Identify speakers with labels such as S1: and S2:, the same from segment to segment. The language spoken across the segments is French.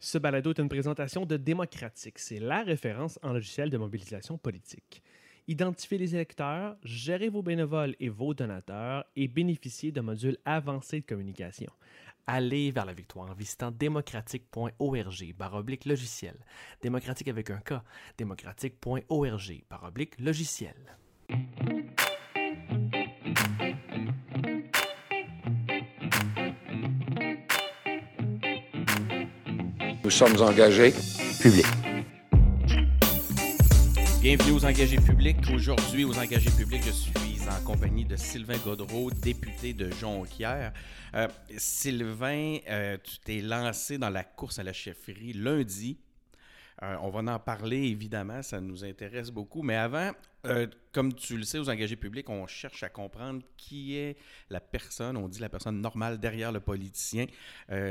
S1: Ce balado est une présentation de Démocratique. C'est la référence en logiciel de mobilisation politique. Identifiez les électeurs, gérez vos bénévoles et vos donateurs et bénéficiez d'un module avancé de communication. Allez vers la victoire en visitant démocratique.org baroblique logiciel. Démocratique avec un K. démocratique.org logiciel.
S2: Nous sommes engagés publics.
S3: Bienvenue aux engagés publics. Aujourd'hui, aux engagés publics, je suis en compagnie de Sylvain Godreau, député de Jonquière. Euh, Sylvain, euh, tu t'es lancé dans la course à la chefferie lundi. Euh, on va en parler, évidemment, ça nous intéresse beaucoup. Mais avant, comme tu le sais, aux engagés publics, on cherche à comprendre qui est la personne, on dit la personne normale derrière le politicien.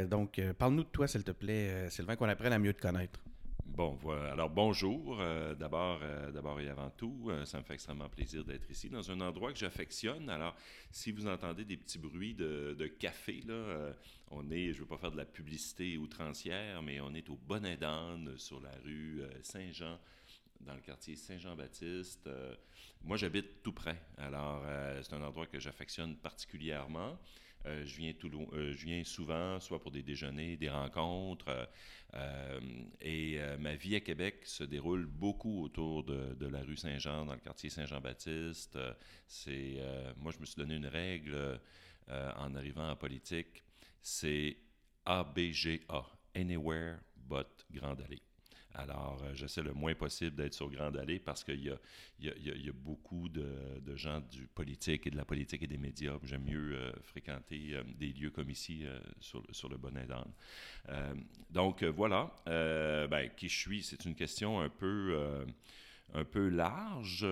S3: donc, parle-nous de toi, s'il te plaît, Sylvain, qu'on apprenne à mieux te connaître.
S4: Bon, voilà. Alors, bonjour. Euh, d'abord, euh, d'abord et avant tout, euh, ça me fait extrêmement plaisir d'être ici dans un endroit que j'affectionne. Alors, si vous entendez des petits bruits de, café, là, on est, je ne veux pas faire de la publicité outrancière, mais on est au Bonnet d'Anne sur la rue Saint-Jean dans le quartier Saint-Jean-Baptiste. moi, j'habite tout près. Alors, c'est un endroit que j'affectionne particulièrement. Euh, je, viens tout, euh, je viens souvent, soit pour des déjeuners, des rencontres. Euh, et ma vie à Québec se déroule beaucoup autour de, la rue Saint-Jean, dans le quartier Saint-Jean-Baptiste. c'est, moi, je me suis donné une règle en arrivant en politique. C'est ABGA, Anywhere but Grande Allée. Alors, euh, j'essaie le moins possible d'être sur Grande Allée parce qu'il y, a, beaucoup de, gens du politique et de la politique et des médias. J'aime mieux euh, fréquenter euh, des lieux comme ici sur, sur, le Bonnet d'Anne. donc, voilà. Ben, qui je suis, c'est une question un peu, un peu large.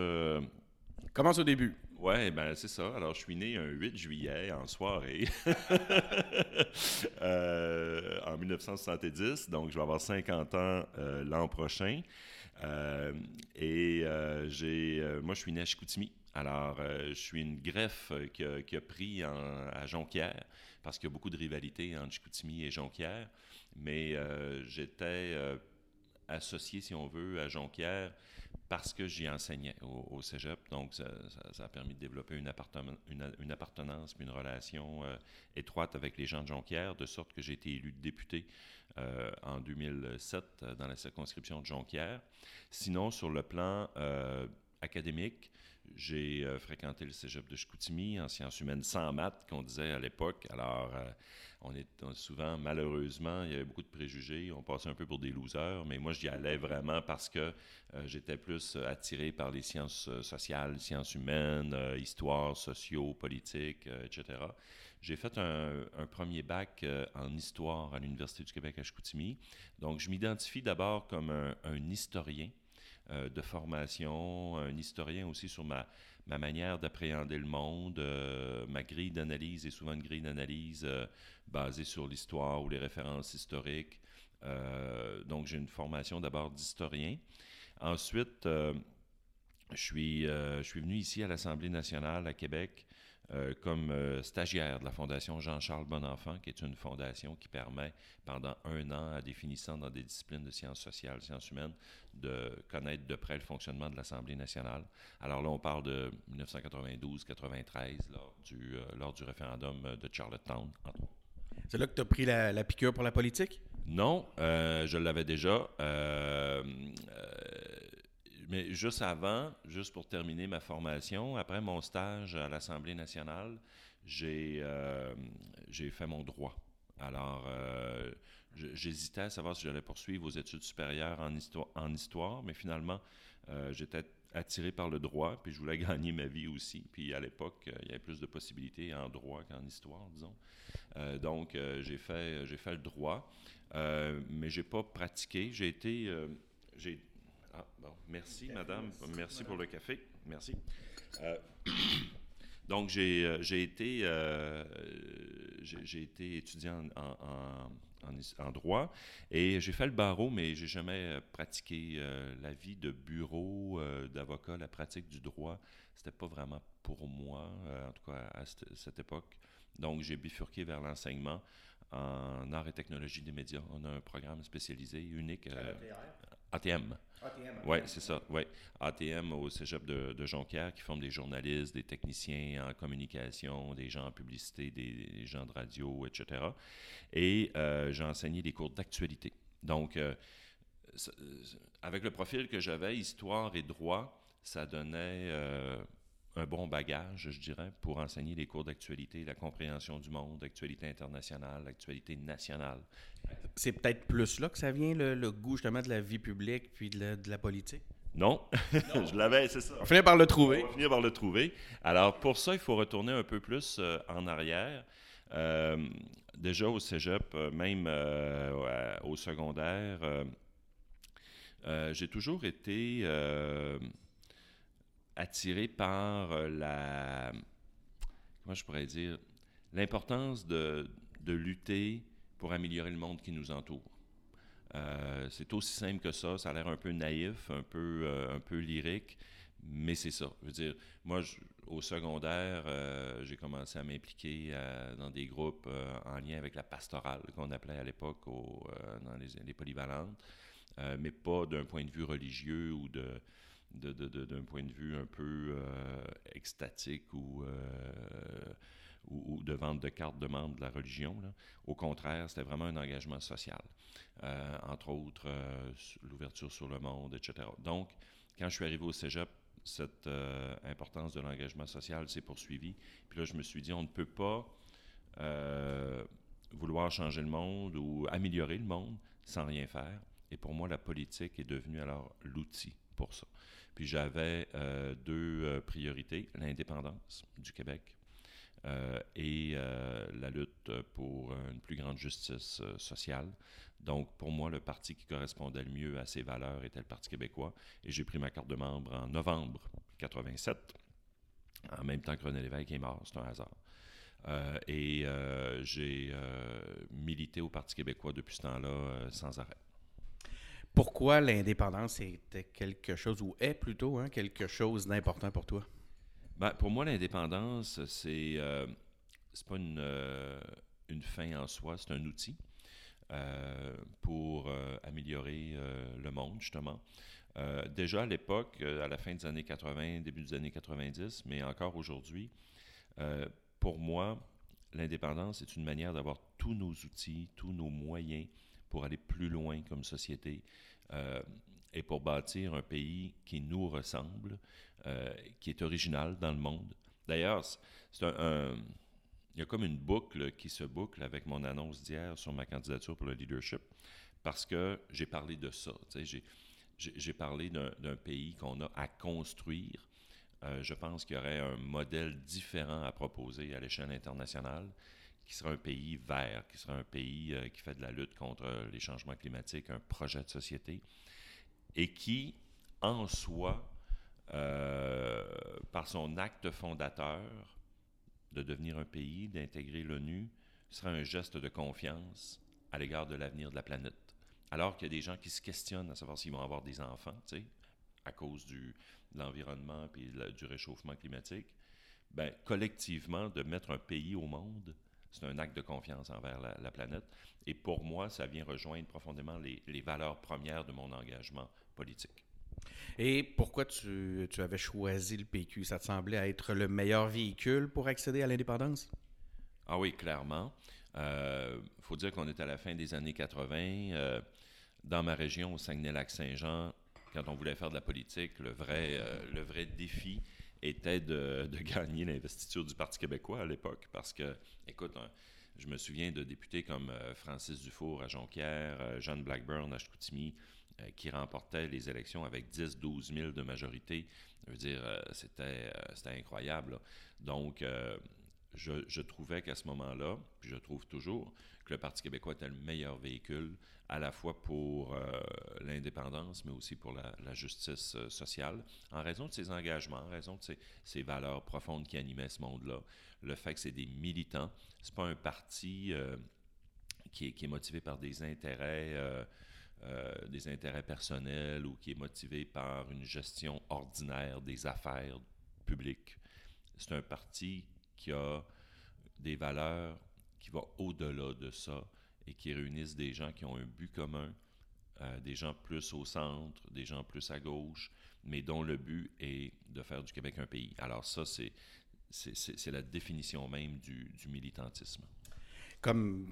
S3: Commence au début.
S4: Ouais, ben c'est ça. Alors, je suis né un 8 juillet en soirée euh, en 1970, donc je vais avoir 50 ans euh, l'an prochain. Euh, et j'ai, moi, je suis né à Chicoutimi. Alors, je suis une greffe qui a, pris à Jonquière, parce qu'il y a beaucoup de rivalité entre Chicoutimi et Jonquière. Mais j'étais associé, si on veut, à Jonquière parce que j'y enseignais au, cégep. Donc, ça, a permis de développer une, une, une appartenance, une relation euh, étroite avec les gens de Jonquière, de sorte que j'ai été élu député euh, en 2007 euh, dans la circonscription de Jonquière. Sinon, sur le plan académique, j'ai fréquenté le cégep de Chicoutimi en sciences humaines sans maths, qu'on disait à l'époque. Alors, on est souvent, malheureusement, il y avait beaucoup de préjugés. On passait un peu pour des losers, mais moi, j'y allais vraiment parce que euh, j'étais plus euh, attiré par les sciences euh, sociales, sciences humaines, histoire, sociaux, politique, etc. J'ai fait un, premier bac en histoire à l'Université du Québec à Chicoutimi. Donc, je m'identifie d'abord comme un historien de formation, un historien aussi sur ma, ma manière d'appréhender le monde, euh, ma grille d'analyse est souvent une grille d'analyse euh, basée sur l'histoire ou les références historiques. Euh, donc, j'ai une formation d'abord d'historien. Ensuite, je suis venu ici à l'Assemblée nationale à Québec euh, comme euh, stagiaire de la Fondation Jean-Charles Bonenfant, qui est une fondation qui permet pendant un an à définissant dans des disciplines de sciences sociales, sciences humaines, de connaître de près le fonctionnement de l'Assemblée nationale. Alors là, on parle de 1992-93, lors, du, euh, lors du référendum de Charlottetown,
S3: C'est là que tu as pris la, piqûre pour la politique?
S4: Non, je l'avais déjà mais juste avant, juste pour terminer ma formation, après mon stage à l'Assemblée nationale, j'ai euh, fait mon droit. Alors, euh, j'hésitais à savoir si j'allais poursuivre aux études supérieures en histoire, en histoire mais finalement, euh, j'étais attiré par le droit, puis je voulais gagner ma vie aussi. Puis à l'époque, il y avait plus de possibilités en droit qu'en histoire, disons. donc, j'ai fait, fait le droit, mais j'ai pas pratiqué. J'ai été, j'ai ah, bon. Merci, madame. Merci, pour le café. Merci. Euh, donc, j'ai euh, été, euh, j'ai été étudiant en, en, droit et j'ai fait le barreau, mais j'ai jamais pratiqué la vie de bureau d'avocat, la pratique du droit. C'était pas vraiment pour moi, en tout cas à cette, époque. Donc, j'ai bifurqué vers l'enseignement en arts et technologie des médias. On a un programme spécialisé, unique. ATM. ATM. Oui, c'est ça. Ouais. ATM au cégep de, de, Jonquière qui forme des journalistes, des techniciens en communication, des gens en publicité, des, gens de radio, etc. Et euh, j'ai enseigné des cours d'actualité. Donc, euh, avec le profil que j'avais, histoire et droit, ça donnait euh, un bon bagage, je dirais, pour enseigner les cours d'actualité, la compréhension du monde, l'actualité internationale, l'actualité nationale.
S3: C'est peut-être plus là que ça vient, le, goût justement de la vie publique puis de la, politique?
S4: Non, je l'avais, c'est ça.
S3: On finit par le trouver.
S4: On va finir par le trouver. Alors, pour ça, il faut retourner un peu plus euh, en arrière. Euh, déjà au cégep, même au secondaire, euh, j'ai toujours été euh, attiré par euh, la. Comment je pourrais dire L'importance de, de, lutter pour améliorer le monde qui nous entoure. c'est aussi simple que ça. Ça a l'air un peu naïf, un peu, un peu lyrique, mais c'est ça. Je veux dire, moi, au secondaire, j'ai commencé à m'impliquer dans des groupes en lien avec la pastorale, qu'on appelait à l'époque dans les, les polyvalentes. Euh, mais pas d'un point de vue religieux ou de, d'un point de vue un peu euh, extatique ou, euh, ou, de vente de cartes de membres de la religion. Au contraire, c'était vraiment un engagement social. entre autres, l'ouverture sur le monde, etc. Donc, quand je suis arrivé au cégep, cette importance de l'engagement social s'est poursuivie. Puis là, je me suis dit, on ne peut pas vouloir changer le monde ou améliorer le monde sans rien faire. Et pour moi, la politique est devenue alors l'outil pour ça. Puis j'avais euh, deux euh, priorités, l'indépendance du Québec euh, et la lutte pour une plus grande justice sociale. Donc pour moi, le parti qui correspondait le mieux à ces valeurs était le Parti québécois. Et j'ai pris ma carte de membre en novembre 87, en même temps que René Lévesque est mort, c'est un hasard. et j'ai milité au Parti québécois depuis ce temps-là sans arrêt
S3: pourquoi l'indépendance était quelque chose, ou est plutôt hein, quelque chose d'important pour toi?
S4: Ben, pour moi, l'indépendance, c'est euh, pas une, euh, une, fin en soi, c'est un outil euh, pour euh, améliorer le monde, justement. déjà à l'époque, à la fin des années 80, début des années 90, mais encore aujourd'hui, pour moi, l'indépendance est une manière d'avoir tous nos outils, tous nos moyens pour aller plus loin comme société euh, et pour bâtir un pays qui nous ressemble, euh, qui est original dans le monde. D'ailleurs, c'est un, il y a comme une boucle qui se boucle avec mon annonce d'hier sur ma candidature pour le leadership, parce que j'ai parlé de ça. J'ai parlé d'un pays qu'on a à construire. Euh, je pense qu'il y aurait un modèle différent à proposer à l'échelle internationale qui sera un pays vert, qui sera un pays euh, qui fait de la lutte contre les changements climatiques, un projet de société, et qui, en soi, euh, par son acte fondateur de devenir un pays, d'intégrer l'ONU, sera un geste de confiance à l'égard de l'avenir de la planète. Alors qu'il y a des gens qui se questionnent à savoir s'ils vont avoir des enfants, tu sais, à cause de l'environnement et du réchauffement climatique, ben, collectivement, de mettre un pays au monde c'est un acte de confiance envers la, planète. Et pour moi, ça vient rejoindre profondément les, valeurs premières de mon engagement politique.
S3: Et pourquoi tu, avais choisi le PQ? Ça te semblait être le meilleur véhicule pour accéder à l'indépendance?
S4: Ah oui, clairement. Il euh, faut dire qu'on est à la fin des années 80. Euh, dans ma région, au Saguenay-Lac-Saint-Jean, quand on voulait faire de la politique, le vrai, euh, le vrai défi, était de, gagner l'investiture du Parti québécois à l'époque. Parce que, écoute, je me souviens de députés comme euh, Francis Dufour à Jonquière, euh, Jeanne Blackburn à Chicoutimi, euh, qui remportaient les élections avec 10-12 000 de majorité. Je veux dire, c'était, incroyable. Donc, je, trouvais qu'à ce moment-là, puis je trouve toujours, que le Parti québécois était le meilleur véhicule à la fois pour euh, l'indépendance, mais aussi pour la, justice euh, sociale, en raison de ses engagements, en raison de ses, valeurs profondes qui animaient ce monde-là. Le fait que c'est des militants, c'est pas un parti euh, qui, est, motivé par des intérêts, des intérêts personnels ou qui est motivé par une gestion ordinaire des affaires publiques. C'est un parti qui a des valeurs qui vont au-delà de ça et qui réunissent des gens qui ont un but commun, euh, des gens plus au centre, des gens plus à gauche, mais dont le but est de faire du Québec un pays. Alors ça, c'est, c'est, la définition même du, du militantisme.
S3: Comme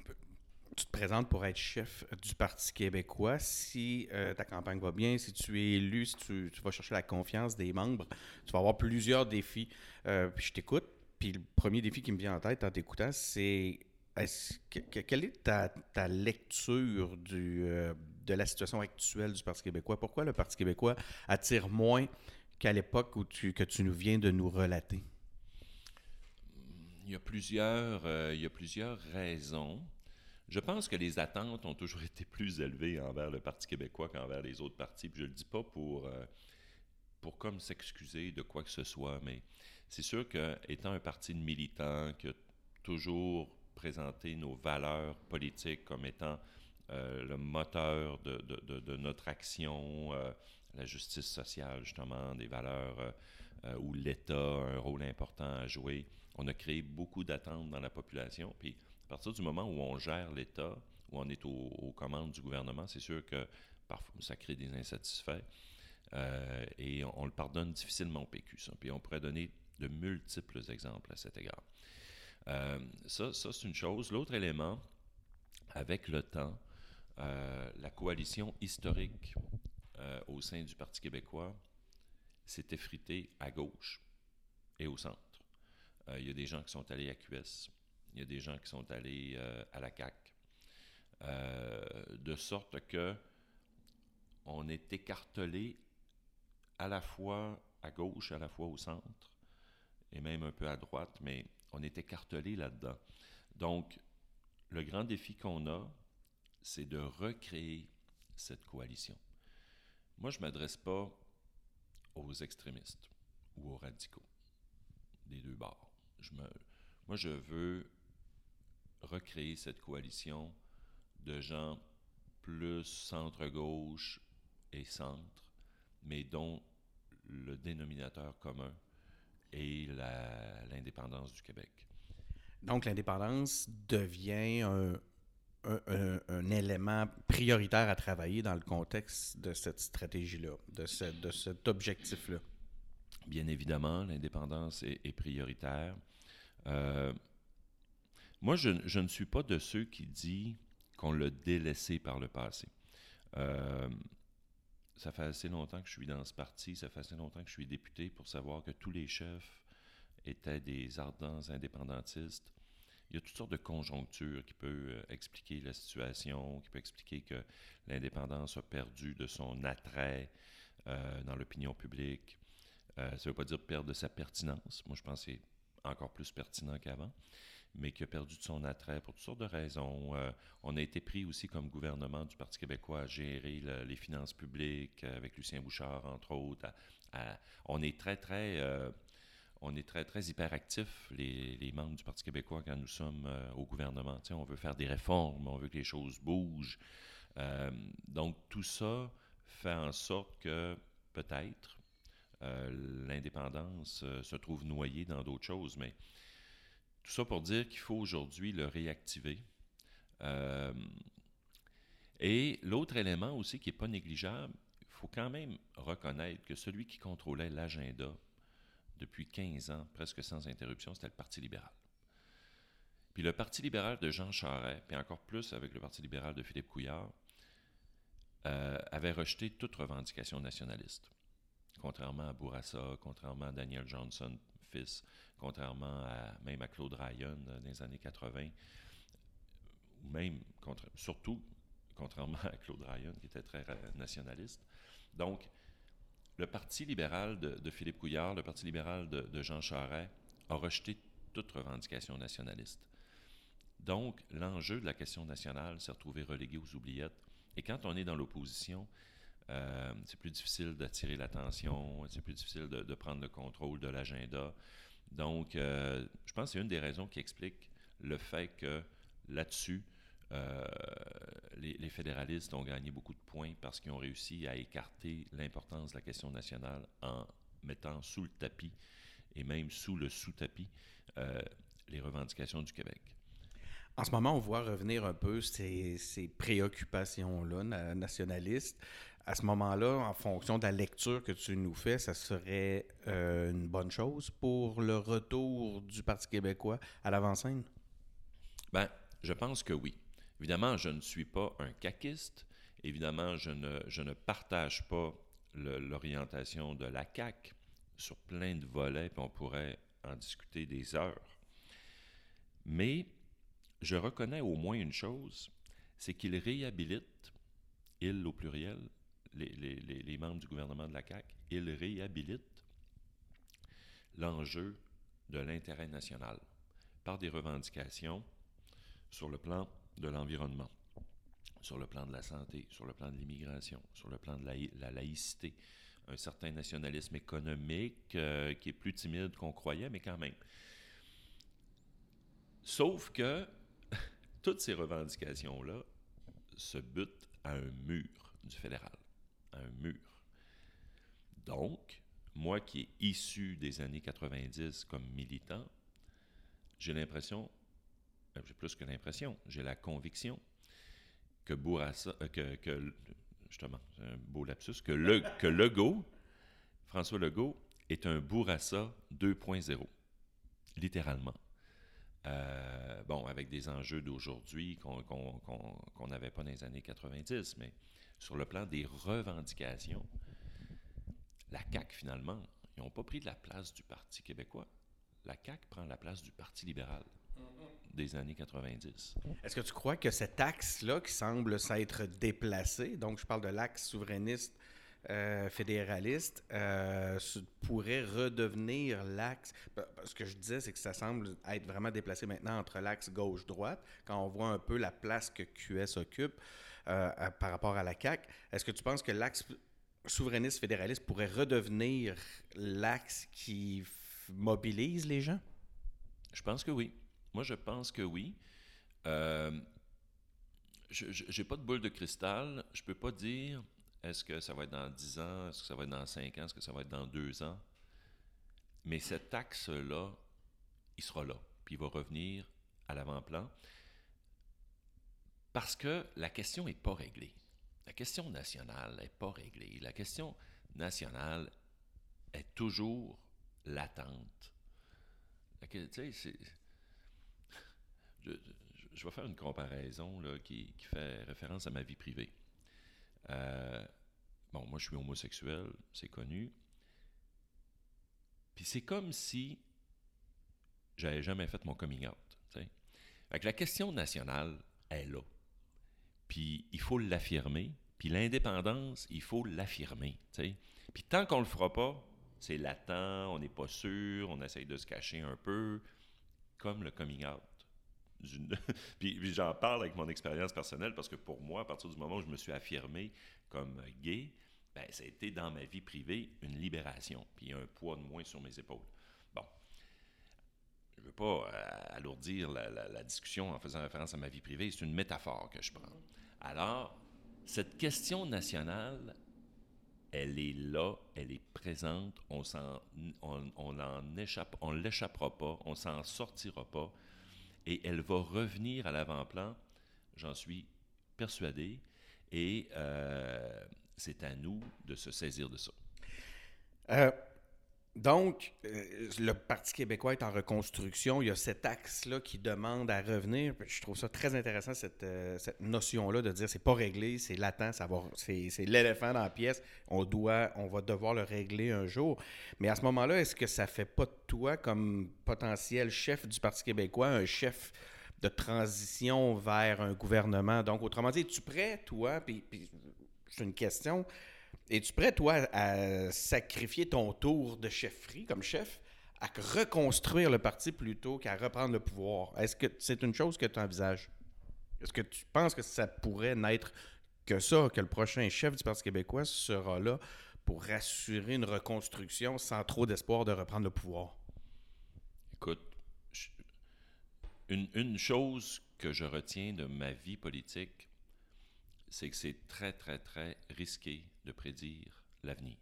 S3: tu te présentes pour être chef du Parti québécois. Si euh, ta campagne va bien, si tu es élu, si tu, vas chercher la confiance des membres, tu vas avoir plusieurs défis. Euh, puis je t'écoute. Puis le premier défi qui me vient en tête en t'écoutant, c'est quelle est ta, lecture euh, de la situation actuelle du Parti québécois? Pourquoi le Parti québécois attire moins qu'à l'époque où que tu nous viens de nous relater?
S4: Il y a plusieurs, il y a plusieurs raisons. Je pense que les attentes ont toujours été plus élevées envers le Parti québécois qu'envers les autres partis. je ne le dis pas pour, euh, pour comme s'excuser de quoi que ce soit, mais c'est sûr qu'étant un parti de militants qui a toujours présenté nos valeurs politiques comme étant euh, le moteur de, notre action, euh, la justice sociale, justement, des valeurs où l'État a un rôle important à jouer, on a créé beaucoup d'attentes dans la population. Puis à partir du moment où on gère l'État, où on est aux commandes du gouvernement, c'est sûr que parfois ça crée des insatisfaits. Euh, et on, le pardonne difficilement au PQ. Ça. Puis on pourrait donner de multiples exemples à cet égard. Euh, ça, ça c'est une chose. L'autre élément, avec le temps, euh, la coalition historique au sein du Parti québécois s'est effritée à gauche et au centre. Il y a des gens qui sont allés à QS, il y a des gens qui sont allés euh, à la CAC. Euh, de sorte que on est écartelé à la fois à gauche, à la fois au centre, et même un peu à droite, mais on est écartelé là-dedans. Donc, le grand défi qu'on a, c'est de recréer cette coalition. Moi, je ne m'adresse pas aux extrémistes ou aux radicaux des deux bords. Moi, je veux recréer cette coalition de gens plus centre-gauche et centre, mais dont le dénominateur commun est l'indépendance du Québec.
S3: Donc l'indépendance devient un, un, élément prioritaire à travailler dans le contexte de cette stratégie-là, de, de cet objectif-là.
S4: Bien évidemment, l'indépendance est, est, prioritaire. Euh, moi, je, ne suis pas de ceux qui disent qu'on l'a délaissé par le passé. Euh, ça fait assez longtemps que je suis dans ce parti, ça fait assez longtemps que je suis député pour savoir que tous les chefs étaient des ardents indépendantistes. Il y a toutes sortes de conjonctures qui peuvent euh, expliquer la situation, qui peuvent expliquer que l'indépendance a perdu de son attrait euh, dans l'opinion publique. ça ne veut pas dire perdre de sa pertinence. Moi, je pense que c'est encore plus pertinent qu'avant mais qui a perdu de son attrait pour toutes sortes de raisons. Euh, on a été pris aussi comme gouvernement du Parti québécois à gérer les finances publiques avec Lucien Bouchard, entre autres. on est très, très... Euh, on est très, très hyperactifs, les, les, membres du Parti québécois, quand nous sommes euh, au gouvernement. on veut faire des réformes, on veut que les choses bougent. donc, tout ça fait en sorte que, peut-être, l'indépendance se trouve noyée dans d'autres choses, mais tout ça pour dire qu'il faut aujourd'hui le réactiver. Euh, et l'autre élément aussi qui n'est pas négligeable, il faut quand même reconnaître que celui qui contrôlait l'agenda depuis 15 ans, presque sans interruption, c'était le Parti libéral. Puis le Parti libéral de Jean Charest, puis encore plus avec le Parti libéral de Philippe Couillard, euh, avait rejeté toute revendication nationaliste. Contrairement à Bourassa, contrairement à Daniel Johnson, contrairement à même à Claude Ryan euh, dans les années 80, ou même, surtout, contrairement à Claude Ryan, qui était très nationaliste. Donc, le Parti libéral de, Philippe Couillard, le Parti libéral de, Jean Charest, a rejeté toute revendication nationaliste. Donc, l'enjeu de la question nationale s'est retrouvé relégué aux oubliettes. Et quand on est dans l'opposition, euh, c'est plus difficile d'attirer l'attention, c'est plus difficile de, prendre le contrôle de l'agenda. Donc, euh, je pense que c'est une des raisons qui explique le fait que là-dessus, euh, les, fédéralistes ont gagné beaucoup de points parce qu'ils ont réussi à écarter l'importance de la question nationale en mettant sous le tapis et même sous le sous-tapis les revendications du Québec.
S3: En ce moment, on voit revenir un peu ces, préoccupations-là na- nationalistes. À ce moment-là, en fonction de la lecture que tu nous fais, ça serait euh, une bonne chose pour le retour du Parti québécois à l'avant-scène?
S4: Ben, je pense que oui. Évidemment, je ne suis pas un caquiste. Évidemment, je ne, je ne partage pas l'orientation de la CAQ sur plein de volets, puis on pourrait en discuter des heures. Mais je reconnais au moins une chose, c'est qu'il réhabilite, il au pluriel, les, membres du gouvernement de la CAQ, il réhabilite l'enjeu de l'intérêt national par des revendications sur le plan de l'environnement, sur le plan de la santé, sur le plan de l'immigration, sur le plan de la, la laïcité, un certain nationalisme économique euh, qui est plus timide qu'on croyait, mais quand même. Sauf que toutes ces revendications-là se butent à un mur du fédéral, à un mur. Donc, moi qui est issu des années 90 comme militant, j'ai l'impression, euh, j'ai plus que l'impression, j'ai la conviction que Bourassa, euh, que, que- justement, c'est un beau lapsus, que, le, que Legault, François Legault, est un Bourassa 2.0, littéralement. Euh, bon, avec des enjeux d'aujourd'hui qu'on n'avait pas dans les années 90, mais sur le plan des revendications, la CAQ, finalement, ils n'ont pas pris de la place du Parti québécois. La CAQ prend la place du Parti libéral des années 90.
S3: Est-ce que tu crois que cet axe-là, qui semble s'être déplacé, donc je parle de l'axe souverainiste euh, fédéraliste, euh, pourrait redevenir l'axe. Ce que je disais, c'est que ça semble être vraiment déplacé maintenant entre l'axe gauche-droite, quand on voit un peu la place que QS occupe euh, par rapport à la CAQ. Est-ce que tu penses que l'axe souverainiste fédéraliste pourrait redevenir l'axe qui mobilise les gens?
S4: Je pense que oui. Moi, je pense que oui. Je n'ai pas de boule de cristal. Je peux pas dire est-ce que ça va être dans 10 ans, est-ce que ça va être dans 5 ans, est-ce que ça va être dans 2 ans? Mais cet axe-là, il sera là. Puis il va revenir à l'avant-plan. Parce que la question n'est pas réglée. La question nationale n'est pas réglée. La question nationale est toujours latente. Je, vais faire une comparaison qui fait référence à ma vie privée. Euh, bon, moi, je suis homosexuel, c'est connu. Puis c'est comme si j'avais jamais fait mon coming out. tu sais. Fait que la question nationale est là. Puis il faut l'affirmer. Puis l'indépendance, il faut l'affirmer. Puis tant qu'on le fera pas, c'est latent, on n'est pas sûr, on essaye de se cacher un peu, comme le coming out. puis j'en parle avec mon expérience personnelle parce que pour moi, à partir du moment où je me suis affirmé comme gay, ben, ça a été dans ma vie privée une libération, puis un poids de moins sur mes épaules. Bon. Je ne veux pas euh, alourdir la, discussion en faisant référence à ma vie privée, c'est une métaphore que je prends. Alors, cette question nationale, elle est là, elle est présente, on on, on en échappe, on l'échappera pas, on s'en sortira pas, et elle va revenir à l'avant-plan, j'en suis persuadé, et euh, c'est à nous de se saisir de ça.
S3: Euh, donc, euh, le Parti québécois est en reconstruction. Il y a cet axe-là qui demande à revenir. Je trouve ça très intéressant, cette, euh, notion-là de dire c'est pas réglé, c'est latent, c'est, l'éléphant dans la pièce. On, doit, on va devoir le régler un jour. Mais à ce moment-là, est-ce que ça fait pas de toi, comme potentiel chef du Parti québécois, un chef de transition vers un gouvernement? Donc, autrement dit, es-tu prêt, toi, puis c'est une question, es-tu prêt, toi, à sacrifier ton tour de chefferie comme chef à reconstruire le parti plutôt qu'à reprendre le pouvoir? Est-ce que c'est une chose que tu envisages? Est-ce que tu penses que ça pourrait n'être que ça, que le prochain chef du Parti québécois sera là pour assurer une reconstruction sans trop d'espoir de reprendre le pouvoir?
S4: Écoute, une chose que je retiens de ma vie politique, c'est que c'est très, très, très risqué de prédire l'avenir.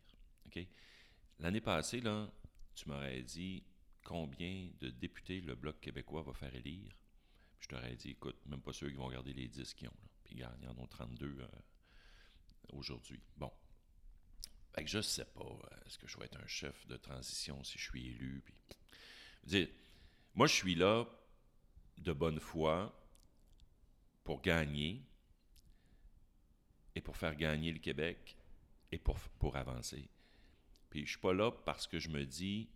S4: L'année passée, là, tu m'aurais dit combien de députés le Bloc québécois va faire élire? Je t'aurais dit, écoute, même pas ceux qui vont garder les 10 qu'ils ont. Puis ils en ont 32 euh, aujourd'hui. Bon. Fait je sais pas, euh, est-ce que je vais être un chef de transition si je suis élu? Moi, je suis là de bonne foi pour gagner et pour faire gagner le Québec et pour, pour avancer. Puis je suis pas là parce que je me dis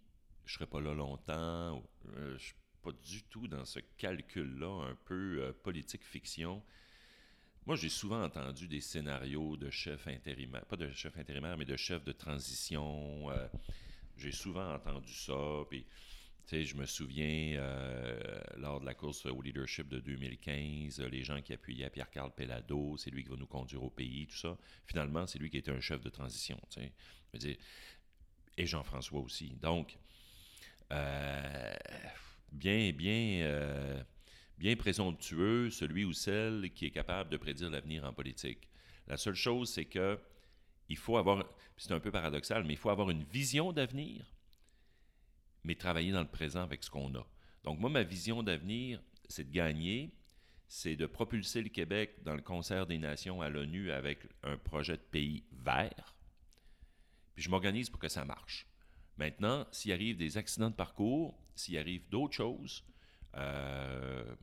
S4: je serai pas là longtemps. Euh, je suis pas du tout dans ce calcul-là, un peu euh, politique fiction. Moi, j'ai souvent entendu des scénarios de chefs intérimaires, pas de chefs intérimaires, mais de chefs de transition. Euh, j'ai souvent entendu ça. Puis, je me souviens, lors de la course au leadership de 2015, les gens qui appuyaient Pierre-Carl Pellado, c'est lui qui va nous conduire au pays, tout ça. Finalement, c'est lui qui était un chef de transition. Et Jean-François aussi. Donc, euh, bien, bien, euh, bien présomptueux, celui ou celle qui est capable de prédire l'avenir en politique. La seule chose, c'est que il faut avoir, c'est un peu paradoxal, mais il faut avoir une vision d'avenir, mais travailler dans le présent avec ce qu'on a. Donc moi, ma vision d'avenir, c'est de gagner, c'est de propulser le Québec dans le concert des nations à l'ONU avec un projet de pays vert. Puis je m'organise pour que ça marche. Maintenant, s'il arrive des accidents de parcours, s'il arrive d'autres choses, euh,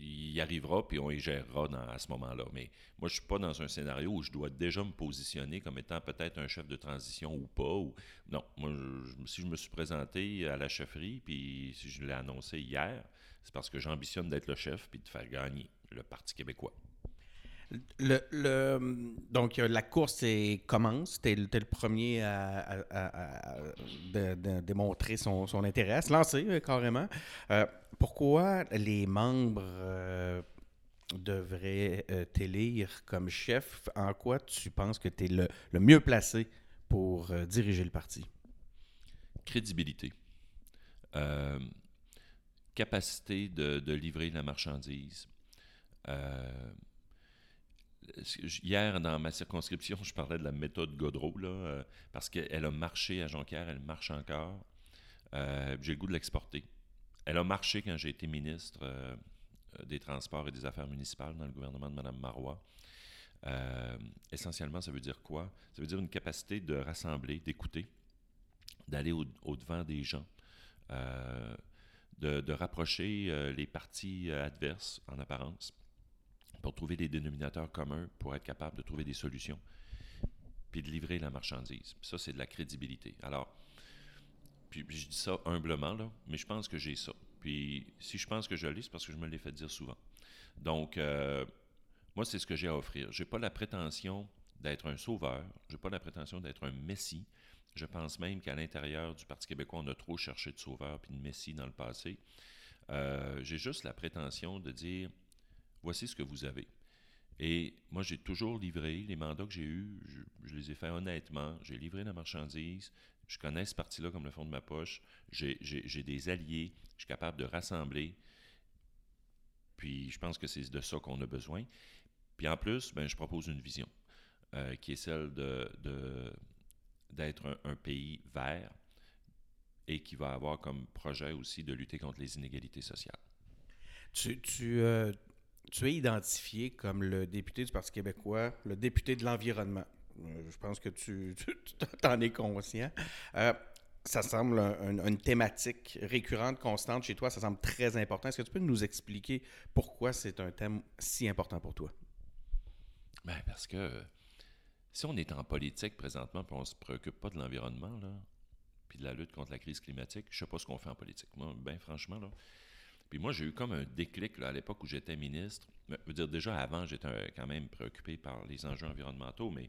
S4: il y arrivera, puis on y gérera à ce moment-là. Mais moi, je ne suis pas dans un scénario où je dois déjà me positionner comme étant peut-être un chef de transition ou pas. Non, moi, si je me suis présenté à la chefferie, puis si je l'ai annoncé hier, c'est parce que j'ambitionne d'être le chef puis de faire gagner le Parti québécois.
S3: Donc, la course commence. Tu es, le premier à, démontrer son, intérêt, à se lancer euh, carrément. Euh, pourquoi les membres euh, devraient t'élire comme chef? En quoi tu penses que tu es le, mieux placé pour diriger le parti?
S4: Crédibilité. capacité de, de, livrer la marchandise. Hier, dans ma circonscription, je parlais de la méthode Godreau, euh, parce qu'elle a marché à Jonquière, elle marche encore. Euh, j'ai le goût de l'exporter. Elle a marché quand j'ai été ministre euh, des Transports et des Affaires municipales dans le gouvernement de Mme Marois. essentiellement, ça veut dire quoi? Ça veut dire une capacité de rassembler, d'écouter, d'aller au-devant des gens, de, de, rapprocher les partis adverses en apparence pour trouver des dénominateurs communs, pour être capable de trouver des solutions, puis de livrer la marchandise. Ça, c'est de la crédibilité. Alors, puis, je dis ça humblement, là, mais je pense que j'ai ça. Puis si je pense que je l'ai, c'est parce que je me l'ai fait dire souvent. Donc, euh, moi, c'est ce que j'ai à offrir. Je n'ai pas la prétention d'être un sauveur, je n'ai pas la prétention d'être un messie. Je pense même qu'à l'intérieur du Parti québécois, on a trop cherché de sauveur puis de messie dans le passé. Euh, j'ai juste la prétention de dire voici ce que vous avez. Et moi, j'ai toujours livré les mandats que j'ai eus, je, les ai faits honnêtement. J'ai livré la marchandise. Je connais ce parti-là comme le fond de ma poche. J'ai des alliés. Je suis capable de rassembler. Puis je pense que c'est de ça qu'on a besoin. Puis en plus, ben, je propose une vision euh, qui est celle de, d'être un, pays vert et qui va avoir comme projet aussi de lutter contre les inégalités sociales.
S3: Tu, tu, euh, tu es identifié comme le député du Parti québécois, le député de l'environnement. Euh, je pense que tu, en es conscient. Euh, ça semble une thématique récurrente, constante chez toi. Ça semble très important. Est-ce que tu peux nous expliquer pourquoi c'est un thème si important pour toi?
S4: Bien, parce que si on est en politique présentement et on ne se préoccupe pas de l'environnement, puis de la lutte contre la crise climatique, je ne sais pas ce qu'on fait en politique. Moi, bien franchement, là, puis moi, j'ai eu comme un déclic à l'époque où j'étais ministre. Je veux dire, déjà avant, j'étais quand même préoccupé par les enjeux environnementaux, mais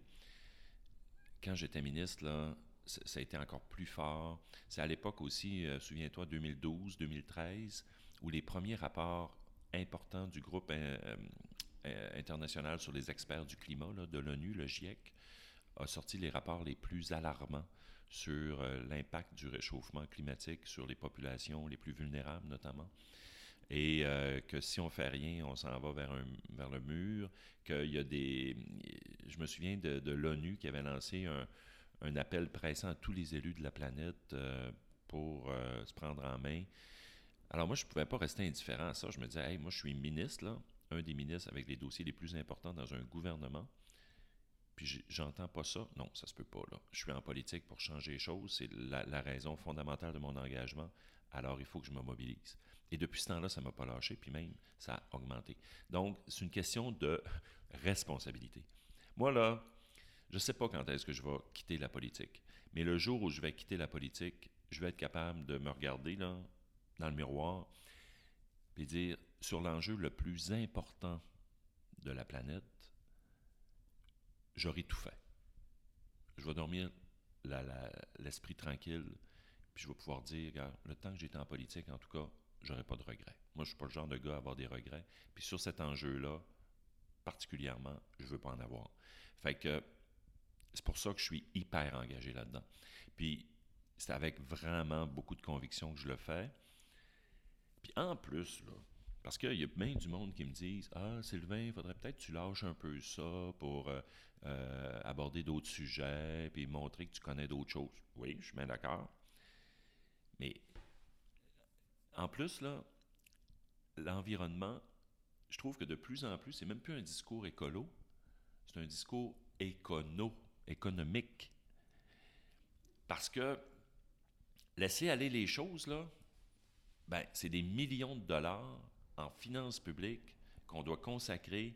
S4: quand j'étais ministre, là, ça a été encore plus fort. C'est à l'époque aussi, euh, souviens-toi, 2012, 2013, où les premiers rapports importants du groupe euh, euh, international sur les experts du climat de l'ONU, le GIEC, a sorti les rapports les plus alarmants sur l'impact du réchauffement climatique sur les populations les plus vulnérables notamment et euh, que si on fait rien, on s'en va vers, un, vers le mur, qu'il y a des... Je me souviens de, l'ONU qui avait lancé un, appel pressant à tous les élus de la planète euh, pour euh, se prendre en main. Alors moi, je ne pouvais pas rester indifférent à ça. Je me disais, hey, moi, je suis ministre, là, un des ministres avec les dossiers les plus importants dans un gouvernement. Puis j'entends pas ça. Non, ça se peut pas. Là. Je suis en politique pour changer les choses. C'est la, raison fondamentale de mon engagement. Alors, il faut que je me mobilise. Et depuis ce temps-là, ça ne m'a pas lâché, puis même, ça a augmenté. Donc, c'est une question de responsabilité. Moi, là, je ne sais pas quand est-ce que je vais quitter la politique. Mais le jour où je vais quitter la politique, je vais être capable de me regarder là, dans le miroir et dire sur l'enjeu le plus important de la planète, j'aurai tout fait. Je vais dormir l'esprit tranquille, puis je vais pouvoir dire, le temps que j'étais en politique, en tout cas, j'aurai pas de regrets. Moi, je suis pas le genre de gars à avoir des regrets. Puis sur cet enjeu-là, particulièrement, je veux pas en avoir. Fait que c'est pour ça que je suis hyper engagé là-dedans. Puis c'est avec vraiment beaucoup de conviction que je le fais. Puis en plus, là, parce qu'il y a bien du monde qui me disent Ah, Sylvain, il faudrait peut-être que tu lâches un peu ça pour euh, euh, aborder d'autres sujets, puis montrer que tu connais d'autres choses. Oui, je suis bien d'accord. Mais en plus, là, l'environnement, je trouve que de plus en plus, c'est même plus un discours écolo, c'est un discours écono, économique. Parce que laisser aller les choses, là, ben, c'est des millions de dollars en finances publiques qu'on doit consacrer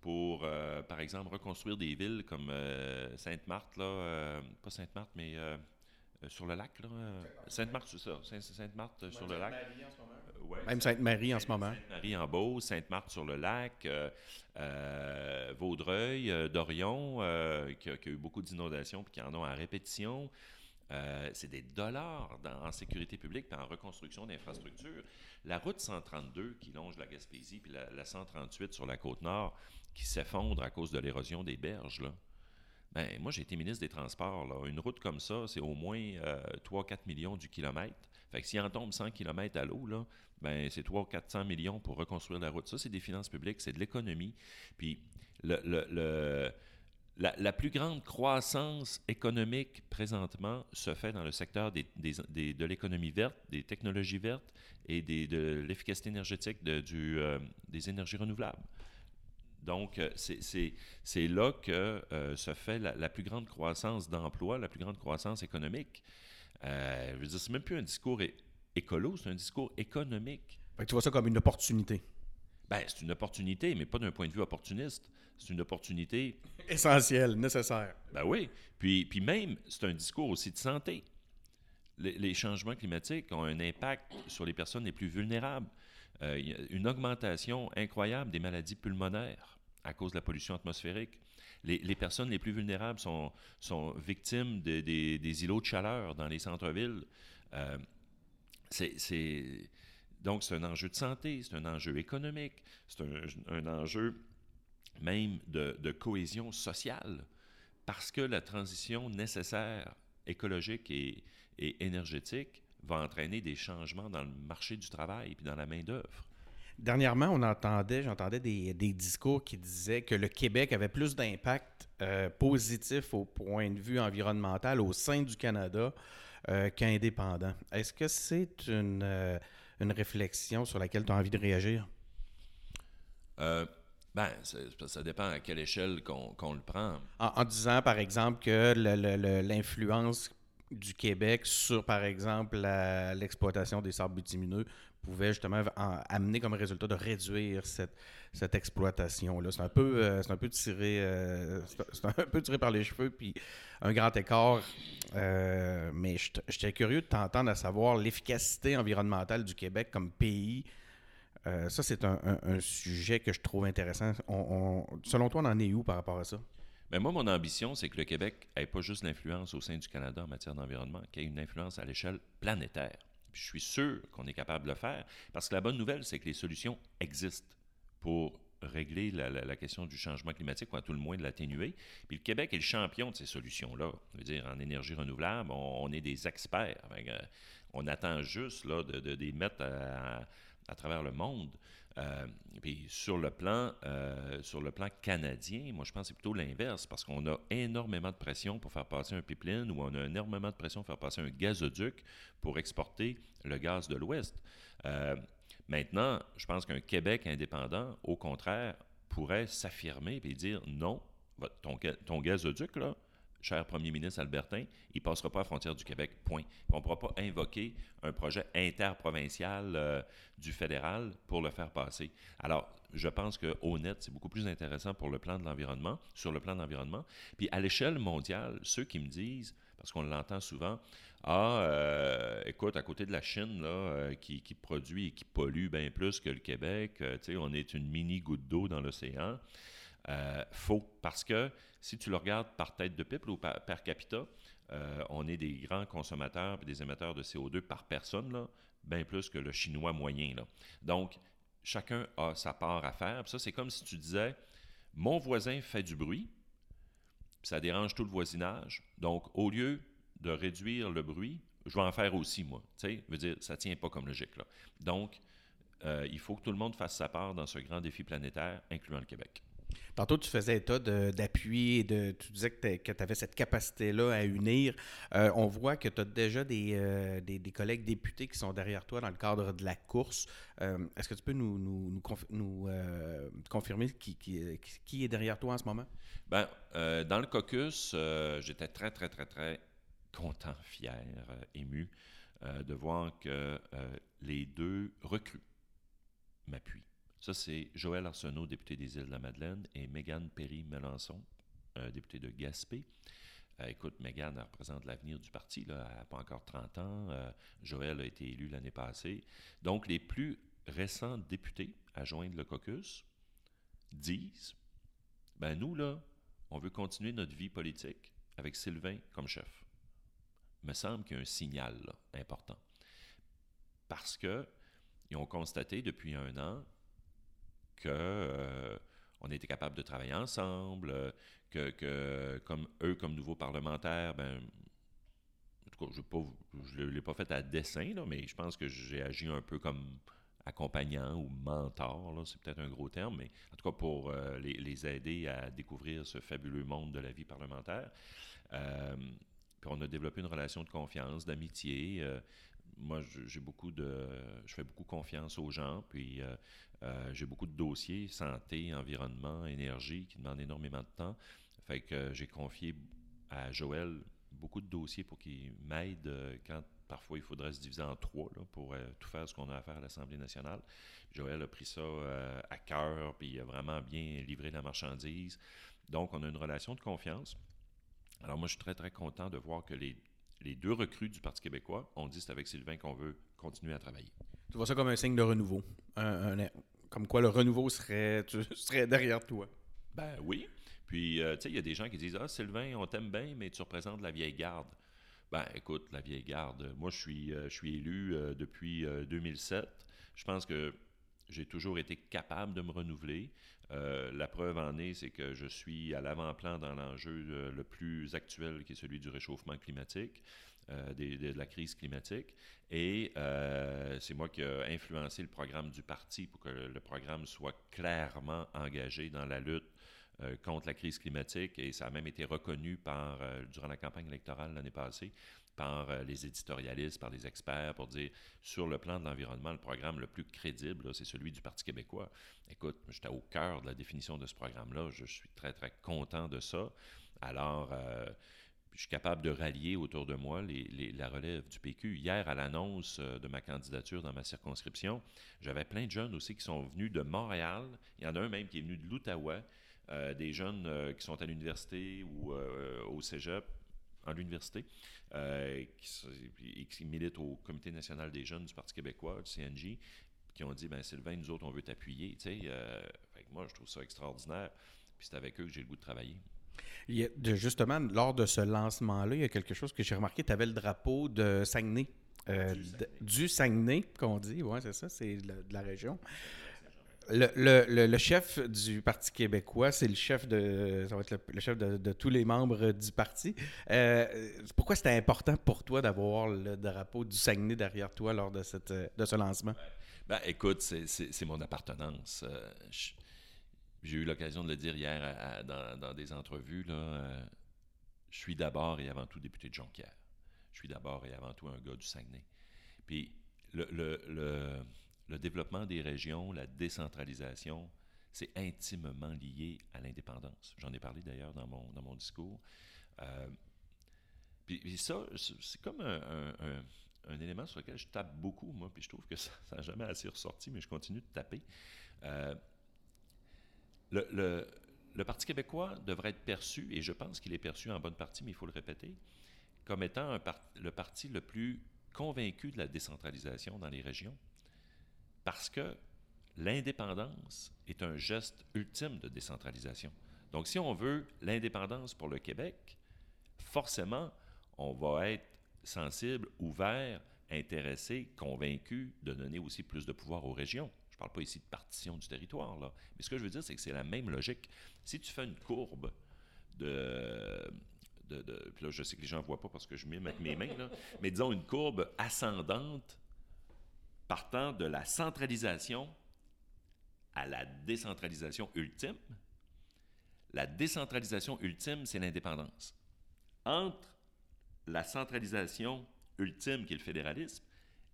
S4: pour, euh, par exemple, reconstruire des villes comme euh, Sainte-Marthe, là, euh, pas Sainte-Marthe, mais sur le lac, là. Sainte-Marthe, c'est ça, Sainte-Marthe sur le lac.
S3: Même Sainte-Marie en ce moment.
S4: Sainte-Marie en Beauce, Sainte-Marthe sur le lac, Vaudreuil, Dorion, qui, a, eu beaucoup d'inondations et qui en ont à répétition. Euh, c'est des dollars en sécurité publique et en reconstruction d'infrastructures. La route 132 qui longe la Gaspésie, puis la, 138 sur la côte nord qui s'effondre à cause de l'érosion des berges, là. Ben, moi, j'ai été ministre des Transports. Une route comme ça, c'est au moins 3-4 euh, millions du kilomètre. Fait que s'il en tombe 100 km à l'eau, ben, c'est 300-400 millions pour reconstruire la route. Ça, c'est des finances publiques, c'est de l'économie. Puis le, le la, plus grande croissance économique présentement se fait dans le secteur des, de l'économie verte, des technologies vertes et de l'efficacité énergétique euh, des énergies renouvelables. Donc, euh, c'est là que euh, se fait la, plus grande croissance d'emploi, la plus grande croissance économique. je veux dire, c'est même plus un discours écolo, c'est un discours économique.
S3: tu vois ça comme une opportunité.
S4: Ben, c'est une opportunité, mais pas d'un point de vue opportuniste. C'est une opportunité.
S3: Essentielle, nécessaire.
S4: Ben oui. Puis, puis même, c'est un discours aussi de santé. Les, changements climatiques ont un impact sur les personnes les plus vulnérables. Euh, une augmentation incroyable des maladies pulmonaires à cause de la pollution atmosphérique. Les, personnes les plus vulnérables sont, sont victimes des îlots de chaleur dans les centres-villes. Euh, c'est donc, c'est un enjeu de santé, c'est un enjeu économique, c'est un, enjeu même de, cohésion sociale, parce que la transition nécessaire écologique et, énergétique va entraîner des changements dans le marché du travail et dans la main-d'œuvre.
S3: Dernièrement, on entendait, j'entendais des, discours qui disaient que le Québec avait plus d'impact euh, positif au point de vue environnemental au sein du Canada euh, qu'indépendant. Est-ce que c'est une, euh, une réflexion sur laquelle tu as envie de réagir?
S4: Euh, ben, ça dépend à quelle échelle qu'on le prend.
S3: En, disant, par exemple, que l'influence du Québec sur, par exemple, l'exploitation des sables bitumineux pouvait justement amener comme résultat de réduire cette, cette exploitation-là. C'est un peu, euh, un tiré, euh, un peu tiré par les cheveux, puis un grand écart. Euh, mais j'étais curieux de t'entendre à savoir l'efficacité environnementale du Québec comme pays. ça, c'est un, sujet que je trouve intéressant. selon toi, on en est où par rapport à ça?
S4: Mais moi, mon ambition, c'est que le Québec n'ait pas juste l'influence au sein du Canada en matière d'environnement, qu'il ait une influence à l'échelle planétaire. je suis sûr qu'on est capable de le faire, parce que la bonne nouvelle, c'est que les solutions existent pour régler la, question du changement climatique, ou à tout le moins de l'atténuer. Puis le Québec est le champion de ces solutions-là. Dire, en énergie renouvelable, on, est des experts. on attend juste là, de, les mettre à, travers le monde. Euh, puis sur le plan, euh, sur le plan canadien, moi je pense que c'est plutôt l'inverse parce qu'on a énormément de pression pour faire passer un pipeline ou on a énormément de pression pour faire passer un gazoduc pour exporter le gaz de l'Ouest. Euh, maintenant, je pense qu'un Québec indépendant, au contraire, pourrait s'affirmer et dire non, ton, ton gazoduc, là, cher premier ministre Albertin, il ne passera pas à la frontière du Québec, point. on ne pourra pas invoquer un projet interprovincial euh, du fédéral pour le faire passer. Alors, je pense que honnête, c'est beaucoup plus intéressant pour le plan de l'environnement, sur le plan de l'environnement. Puis à l'échelle mondiale, ceux qui me disent, parce qu'on l'entend souvent, ah, euh, écoute, à côté de la Chine, là, euh, qui, produit et qui pollue bien plus que le Québec, tu sais, on est une mini goutte d'eau dans l'océan. Faux, parce que si tu le regardes par tête de pipe ou par, capita, euh, on est des grands consommateurs et des émetteurs de CO2 par personne, là, bien plus que le chinois moyen. Là. Donc, chacun a sa part à faire. ça, c'est comme si tu disais, mon voisin fait du bruit, ça dérange tout le voisinage. Donc, au lieu de réduire le bruit, je vais en faire aussi, moi. Tu sais, dire, ça tient pas comme logique. Là. Donc, euh, il faut que tout le monde fasse sa part dans ce grand défi planétaire, incluant le Québec.
S3: Tantôt, tu faisais état d'appui, de, tu disais que tu avais cette capacité-là à unir. Euh, on voit que tu as déjà euh, des, des, collègues députés qui sont derrière toi dans le cadre de la course. Euh, est-ce que tu peux nous, nous, nous, confirmer qui, qui, qui, est derrière toi en ce moment?
S4: Bien, dans le caucus, j'étais très, très, très, très content, fier, ému de voir que les deux recrues m'appuient. Ça, c'est Joël Arsenault, député des Îles-de-la-Madeleine, et Mégane Perry-Melançon, député de Gaspé. Euh, écoute, Mégane représente l'avenir du parti. Là. Elle n'a pas encore 30 ans. Euh, Joël a été élu l'année passée. Donc, les plus récents députés à joindre le caucus disent ben nous, là, on veut continuer notre vie politique avec Sylvain comme chef. Il me semble qu'il y a un signal important. Parce qu'ils ont constaté depuis un an qu'on euh, était capable de travailler ensemble, euh, que, comme eux, comme nouveaux parlementaires, ben, en tout cas, je ne l'ai pas fait à dessein, mais je pense que j'ai agi un peu comme accompagnant ou mentor, c'est peut-être un gros terme, mais en tout cas pour euh, les, aider à découvrir ce fabuleux monde de la vie parlementaire. puis on a développé une relation de confiance, d'amitié moi, j'ai beaucoup de, je fais beaucoup confiance aux gens, puis euh, euh, j'ai beaucoup de dossiers, santé, environnement, énergie, qui demandent énormément de temps. Fait que j'ai confié à Joël beaucoup de dossiers pour qu'il m'aide euh, quand parfois il faudrait se diviser en trois là, pour tout faire ce qu'on a à faire à l'Assemblée nationale. Joël a pris ça à cœur, puis il a vraiment bien livré la marchandise. Donc, on a une relation de confiance. Alors moi, je suis très, très content de voir que les les deux recrues du Parti québécois ont dit c'est avec Sylvain qu'on veut continuer à travailler.
S3: Tu vois ça comme un signe de renouveau. comme quoi le renouveau serait, serait derrière toi.
S4: Ben oui. Puis, euh, tu sais, il y a des gens qui disent Ah, Sylvain, on t'aime bien, mais tu représentes la vieille garde. Ben, écoute, la vieille garde, moi, je suis, euh, je suis élu euh, depuis 2007. Je pense que j'ai toujours été capable de me renouveler. Euh, la preuve en est, c'est que je suis à l'avant-plan dans l'enjeu euh, le plus actuel qui est celui du réchauffement climatique, euh, de la crise climatique. Et c'est moi qui ai influencé le programme du parti pour que le programme soit clairement engagé dans la lutte contre la crise climatique et ça a même été reconnu par, durant la campagne électorale l'année passée par euh, les éditorialistes, par les experts, pour dire sur le plan de l'environnement, le programme le plus crédible, c'est celui du Parti québécois. Écoute, j'étais au cœur de la définition de ce programme-là. Je suis très, très content de ça. Alors, euh, je suis capable de rallier autour de moi la relève du PQ. Hier, à l'annonce euh, de ma candidature dans ma circonscription, j'avais plein de jeunes aussi qui sont venus de Montréal. Il y en a un même qui est venu de l'Outaouais. des jeunes qui sont à l'université ou au cégep, à l'université, euh, qui, qui, militent au Comité national des jeunes du Parti québécois, du CNJ, qui ont dit ben Sylvain, nous autres, on veut t'appuyer. Euh, moi, je trouve ça extraordinaire. Puis c'est avec eux que j'ai le goût de travailler.
S3: justement, lors de ce lancement-là, il y a quelque chose que j'ai remarqué. Tu avais le drapeau de Saguenay. Euh, du Saguenay, qu'on dit. Oui, c'est ça, c'est de, la région. Le, le, le, chef du Parti québécois, c'est le chef de ça va être le, chef de, tous les membres du parti. Euh, pourquoi c'était important pour toi d'avoir le drapeau du Saguenay derrière toi lors de, de ce lancement?
S4: Ben, écoute, c'est mon appartenance. Euh, j'ai eu l'occasion de le dire hier dans, dans, des entrevues. Là, euh, je suis d'abord et avant tout député de Jonquière. Je suis d'abord et avant tout un gars du Saguenay. Puis le, le développement des régions, la décentralisation, c'est intimement lié à l'indépendance. J'en ai parlé d'ailleurs dans mon, dans mon discours. Euh, puis, ça, c'est comme un, élément sur lequel je tape beaucoup, moi, puis je trouve que ça n'a jamais assez ressorti, mais je continue de taper. Euh, le, Parti québécois devrait être perçu, et je pense qu'il est perçu en bonne partie, mais il faut le répéter, comme étant le parti le plus convaincu de la décentralisation dans les régions parce que l'indépendance est un geste ultime de décentralisation. Donc, si on veut l'indépendance pour le Québec, forcément, on va être sensible, ouvert, intéressé, convaincu de donner aussi plus de pouvoir aux régions. Je ne parle pas ici de partition du territoire. Mais ce que je veux dire, c'est que c'est la même logique. Si tu fais une courbe de, puis là, je sais que les gens ne voient pas parce que je mets avec mes mains, mais disons une courbe ascendante partant de la centralisation à la décentralisation ultime. La décentralisation ultime, c'est l'indépendance. Entre la centralisation ultime, qui est le fédéralisme,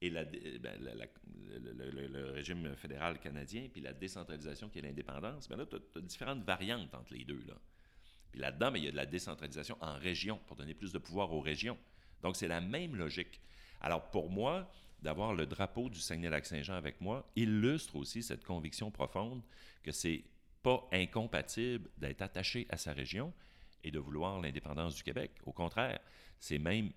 S4: et la, ben, le, régime fédéral canadien, puis la décentralisation qui est l'indépendance, ben là, tu as, différentes variantes entre les deux. Là. Puis là-dedans, ben, il y a de la décentralisation en région, pour donner plus de pouvoir aux régions. Donc, c'est la même logique. Alors, pour moi, d'avoir le drapeau du Saguenay-Lac-Saint-Jean avec moi illustre aussi cette conviction profonde que c'est pas incompatible d'être attaché à sa région et de vouloir l'indépendance du Québec. Au contraire, c'est même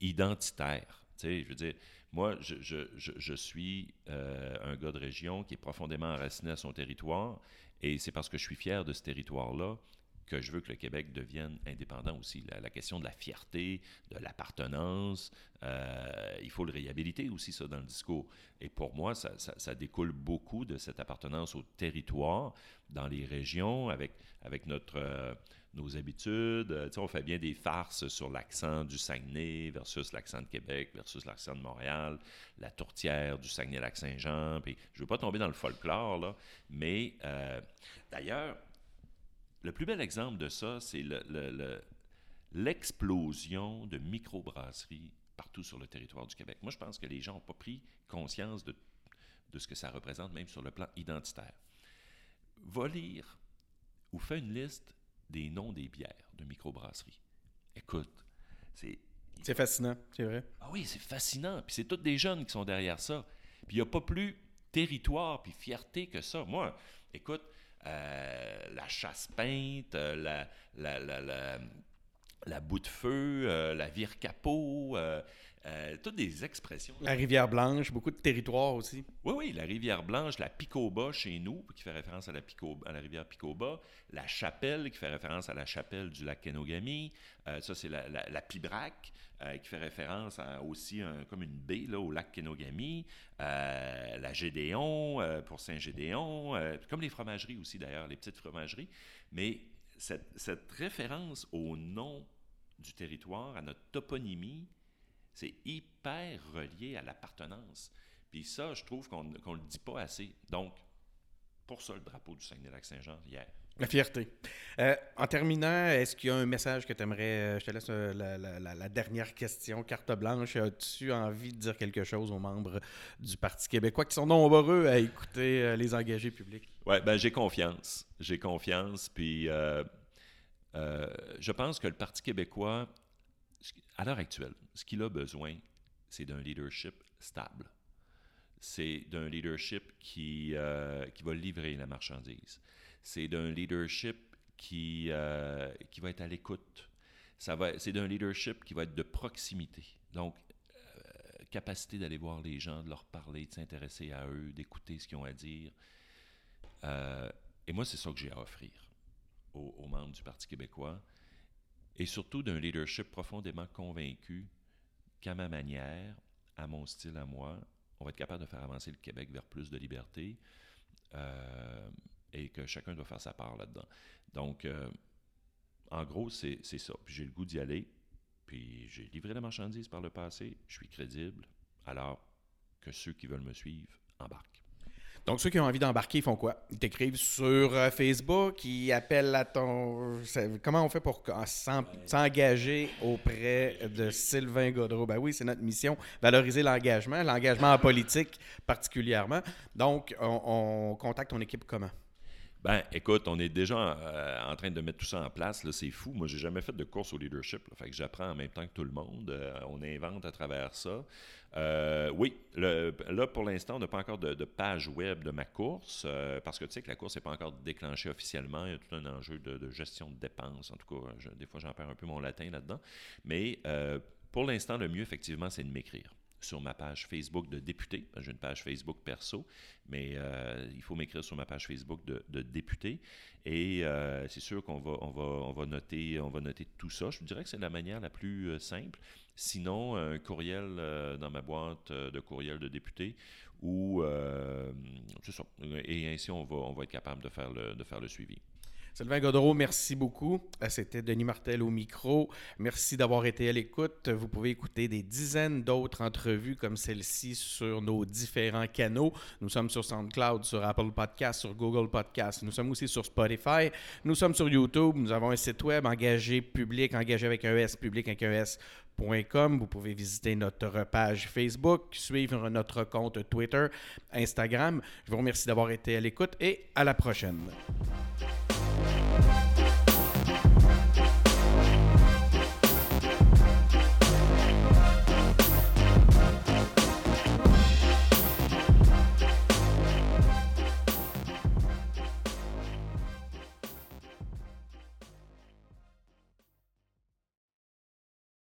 S4: identitaire. Tu sais, je veux dire, moi, je, suis euh, un gars de région qui est profondément enraciné à son territoire et c'est parce que je suis fier de ce territoire-là que je veux que le Québec devienne indépendant aussi. La, question de la fierté, de l'appartenance, euh, il faut le réhabiliter aussi, ça, dans le discours. Et pour moi, ça, ça, découle beaucoup de cette appartenance au territoire, dans les régions, avec, avec notre, euh, nos habitudes. Euh, on fait bien des farces sur l'accent du Saguenay versus l'accent de Québec versus l'accent de Montréal, la tourtière du Saguenay-Lac-Saint-Jean. je ne veux pas tomber dans le folklore, là, mais d'ailleurs, le plus bel exemple de ça, c'est l'explosion de microbrasseries partout sur le territoire du Québec. Moi, je pense que les gens n'ont pas pris conscience de, ce que ça représente, même sur le plan identitaire. Va lire ou fais une liste des noms des bières de microbrasseries. Écoute, c'est...
S3: C'est fascinant, c'est vrai.
S4: Ah oui, c'est fascinant. Puis c'est tous des jeunes qui sont derrière ça. Puis il n'y a pas plus territoire puis fierté que ça. Moi, écoute, la chasse peinte, euh, la, la, la, la, bout de feu, euh, la vire capot, toutes des expressions.
S3: La rivière blanche, beaucoup de territoires aussi.
S4: Oui, oui, la rivière blanche, la Picoba chez nous, qui fait référence à la, à la rivière Picoba, la chapelle, qui fait référence à la chapelle du lac Kenogami, ça c'est la, la, la Pibrac. Euh, qui fait référence aussi comme une baie là, au lac Kenogami, euh, la Gédéon euh, pour Saint-Gédéon, comme les fromageries aussi d'ailleurs, les petites fromageries. Mais cette, cette, référence au nom du territoire, à notre toponymie, c'est hyper relié à l'appartenance. Puis ça, je trouve qu'on ne le dit pas assez. Donc, pour ça, le drapeau du Saguenay-Lac-Saint-Jean hier.
S3: La fierté. Euh, en terminant, est-ce qu'il y a un message que tu aimerais. Euh, je te laisse euh, la, dernière question, carte blanche. As-tu envie de dire quelque chose aux membres du Parti québécois qui sont nombreux à écouter les engagés publics?
S4: Oui, ben j'ai confiance. J'ai confiance. Puis je pense que le Parti québécois, à l'heure actuelle, ce qu'il a besoin, c'est d'un leadership stable. C'est d'un leadership qui, qui va livrer la marchandise c'est d'un leadership qui, euh, qui va être à l'écoute. C'est d'un leadership qui va être de proximité. Donc, euh, capacité d'aller voir les gens, de leur parler, de s'intéresser à eux, d'écouter ce qu'ils ont à dire. Euh, et moi, c'est ça que j'ai à offrir aux, membres du Parti québécois. Et surtout d'un leadership profondément convaincu qu'à ma manière, à mon style, à moi, on va être capable de faire avancer le Québec vers plus de liberté, et que chacun doit faire sa part là-dedans. Donc, en gros, c'est ça. Puis j'ai le goût d'y aller. Puis j'ai livré la marchandise par le passé. Je suis crédible. Alors que ceux qui veulent me suivre embarquent.
S3: Donc, ceux qui ont envie d'embarquer, ils font quoi? Ils t'écrivent sur euh, Facebook, ils appellent à ton. Comment on fait pour s'engager auprès de Sylvain Godreau? Ben oui, c'est notre mission, valoriser l'engagement, l'engagement en politique particulièrement. Donc, on contacte ton équipe comment?
S4: Ben, écoute, on est déjà euh, en train de mettre tout ça en place. C'est fou. Moi, j'ai jamais fait de course au leadership. fait que j'apprends en même temps que tout le monde. Euh, on invente à travers ça. Euh, oui, là, pour l'instant, on n'a pas encore de, page web de ma course parce que tu sais que la course n'est pas encore déclenchée officiellement. Il y a tout un enjeu de, gestion de dépenses. En tout cas, des fois, j'en perds un peu mon latin là-dedans. Mais pour l'instant, le mieux, effectivement, c'est de m'écrire sur ma page Facebook de député. J'ai une page Facebook perso, mais euh, il faut m'écrire sur ma page Facebook de, député. Et euh, c'est sûr qu'on va, on va, on va, noter, on va noter tout ça. Je dirais que c'est la manière la plus euh, simple. Sinon, un courriel dans ma boîte de courriel de député ou. Et ainsi, on va, on va être capable de faire le, de faire le suivi.
S3: Sylvain Godreau, merci beaucoup. Euh, c'était Denis Martel au micro. Merci d'avoir été à l'écoute. Vous pouvez écouter des dizaines d'autres entrevues comme celle-ci sur nos différents canaux. Nous sommes sur SoundCloud, sur Apple Podcast, sur Google Podcast. Nous sommes aussi sur Spotify. Nous sommes sur YouTube. Nous avons un site web engagé public, engagé avec un public avec un. Vous pouvez visiter notre page Facebook, suivre notre compte Twitter, Instagram. Je vous remercie d'avoir été à l'écoute et à la prochaine.